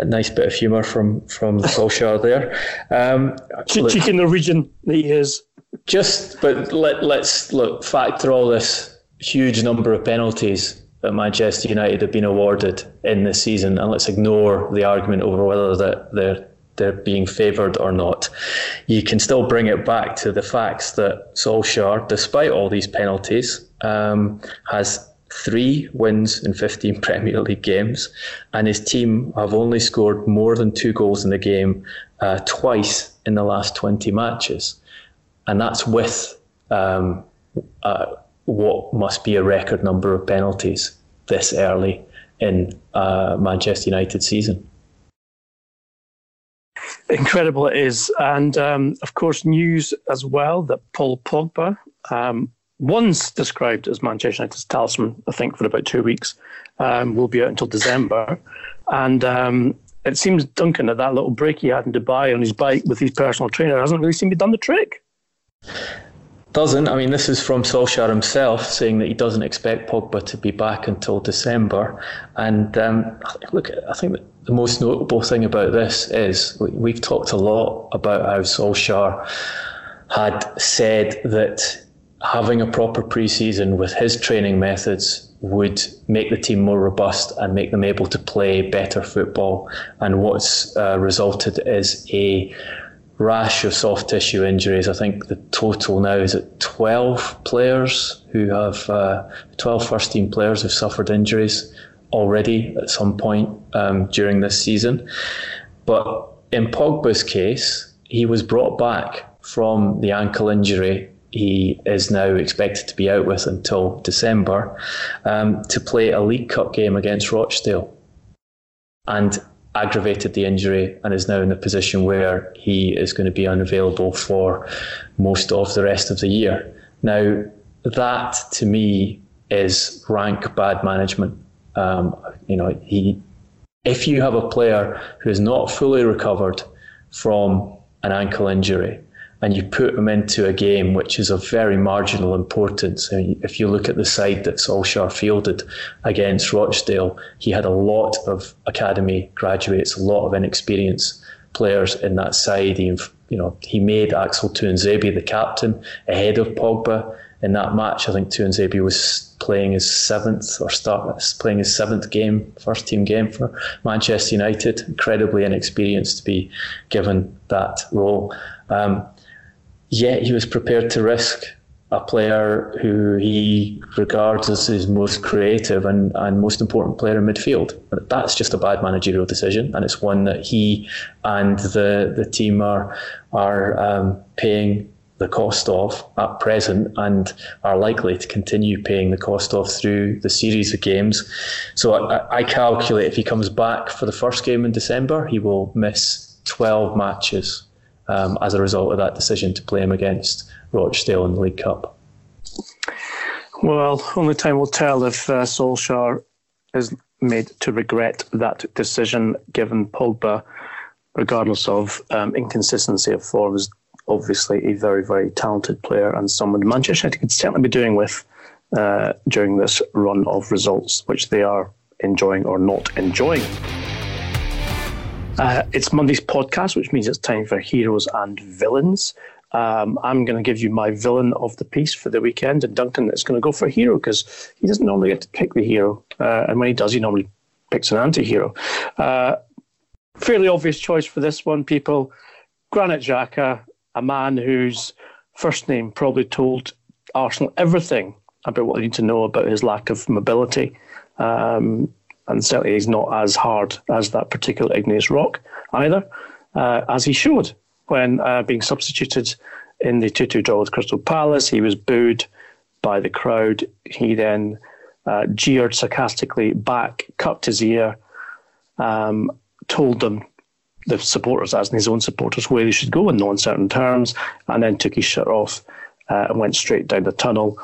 nice bit of humour from from Solskjaer there. Um, Cheeky Norwegian he is. Just, but let, let's look factor all this huge number of penalties that Manchester United have been awarded in this season, and let's ignore the argument over whether that they're they're being favoured or not. You can still bring it back to the facts that Solskjaer, despite all these penalties, um, has three wins in 15 [LAUGHS] Premier League games, and his team have only scored more than two goals in the game uh, twice in the last 20 matches and that's with um, uh, what must be a record number of penalties this early in uh, Manchester United season. Incredible it is, and um, of course, news as well that Paul Pogba, um, once described as Manchester United's talisman, I think for about two weeks, um, will be out until December, and um, it seems Duncan that that little break he had in Dubai on his bike with his personal trainer hasn't really seemed to done the trick. Doesn't. I mean, this is from Solskjaer himself saying that he doesn't expect Pogba to be back until December. And um, look, I think the most notable thing about this is we've talked a lot about how Solskjaer had said that having a proper preseason with his training methods would make the team more robust and make them able to play better football. And what's uh, resulted is a rash of soft tissue injuries. I think the total now is at 12 players who have, uh, 12 first team players have suffered injuries already at some point um, during this season. But in Pogba's case, he was brought back from the ankle injury he is now expected to be out with until December um, to play a League Cup game against Rochdale. And aggravated the injury and is now in a position where he is going to be unavailable for most of the rest of the year. Now, that to me is rank bad management. Um, you know, he, if you have a player who is not fully recovered from an ankle injury, and you put them into a game which is of very marginal importance. if you look at the side that Solskjaer fielded against Rochdale, he had a lot of academy graduates, a lot of inexperienced players in that side. He, you know, he made Axel Tuanzebe the captain ahead of Pogba in that match. I think Tuanzebe was playing his seventh or start playing his seventh game, first team game for Manchester United. Incredibly inexperienced to be given that role. Um, yet he was prepared to risk a player who he regards as his most creative and, and most important player in midfield. That's just a bad managerial decision, and it's one that he and the the team are are um, paying the cost of at present and are likely to continue paying the cost of through the series of games. So I, I calculate if he comes back for the first game in December, he will miss 12 matches um, as a result of that decision to play him against Rochdale in the League Cup. Well, only time will tell if uh, Solskjaer is made to regret that decision, given Pogba regardless of um, inconsistency of form, is obviously a very, very talented player and someone Manchester United could certainly be doing with uh, during this run of results, which they are enjoying or not enjoying. Uh, it's Monday's podcast, which means it's time for heroes and villains. Um, I'm going to give you my villain of the piece for the weekend, and Duncan is going to go for hero because he doesn't normally get to pick the hero, uh, and when he does, he normally picks an anti-hero. Uh, fairly obvious choice for this one, people. Granit Xhaka, a man whose first name probably told Arsenal everything about what they need to know about his lack of mobility. Um, and certainly he's not as hard as that particular igneous rock either, uh, as he showed when uh, being substituted in the 2 2 draw with Crystal Palace. He was booed by the crowd. He then uh, jeered sarcastically back, cupped his ear, um, told them, the supporters, as in his own supporters, where they should go in no uncertain terms, and then took his shirt off uh, and went straight down the tunnel.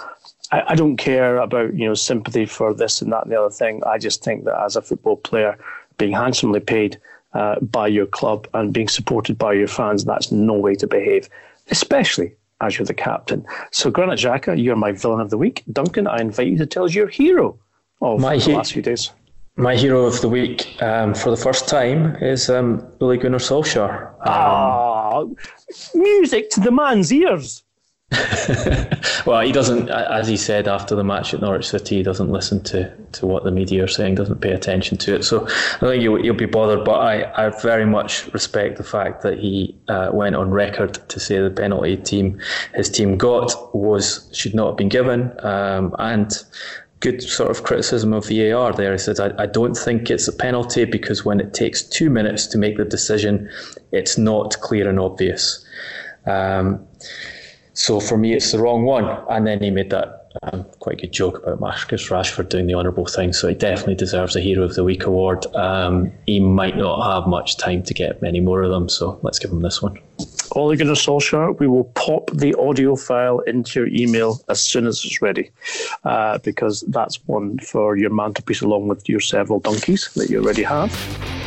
I, I don't care about you know sympathy for this and that and the other thing. I just think that as a football player, being handsomely paid uh, by your club and being supported by your fans, that's no way to behave, especially as you're the captain. So, Granit Xhaka, you're my villain of the week. Duncan, I invite you to tell us your hero of my the he- last few days. My hero of the week um, for the first time is um, Ole Gunnar Solskjaer. Um, ah, music to the man's ears. [LAUGHS] well, he doesn't, as he said after the match at Norwich City, he doesn't listen to, to what the media are saying, doesn't pay attention to it. So I think you'll, you'll be bothered. But I, I very much respect the fact that he uh, went on record to say the penalty team his team got was should not have been given, um, and good sort of criticism of VAR there. He said, I, I, don't think it's a penalty because when it takes two minutes to make the decision, it's not clear and obvious. Um, so for me, it's the wrong one. And then he made that um, quite good joke about Marcus Rashford doing the honourable thing. So he definitely deserves a Hero of the Week award. Um, he might not have much time to get many more of them. So let's give him this one. Ole Gunnar Solskjaer, we will pop the audio file into your email as soon as it's ready, uh, because that's one for your mantelpiece along with your several donkeys that you already have.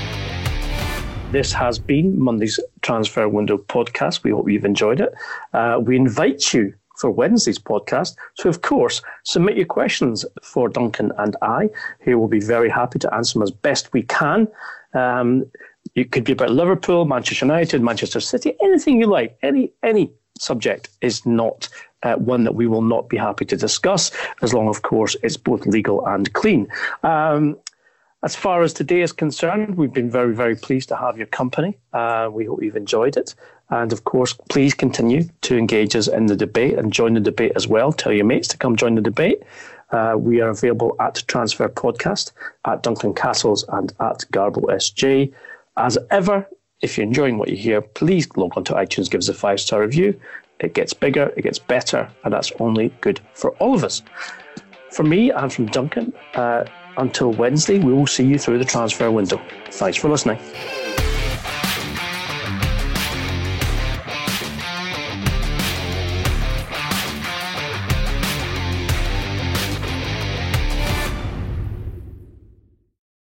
This has been Monday's Transfer Window podcast. We hope you've enjoyed it. Uh, we invite you for Wednesday's podcast to, of course, submit your questions for Duncan and I, who will be very happy to answer them as best we can. Um, it could be about Liverpool, Manchester United, Manchester City, anything you like, any any subject is not uh, one that we will not be happy to discuss, as long, of course, it's both legal and clean. Um, as far as today is concerned, we've been very, very pleased to have your company. Uh, we hope you've enjoyed it. And of course, please continue to engage us in the debate and join the debate as well. Tell your mates to come join the debate. Uh, we are available at Transfer Podcast, at Duncan Castles, and at Garble SJ. As ever, if you're enjoying what you hear, please log on to iTunes, give us a five star review. It gets bigger, it gets better, and that's only good for all of us. For me and from Duncan, uh, until Wednesday, we will see you through the transfer window. Thanks for listening.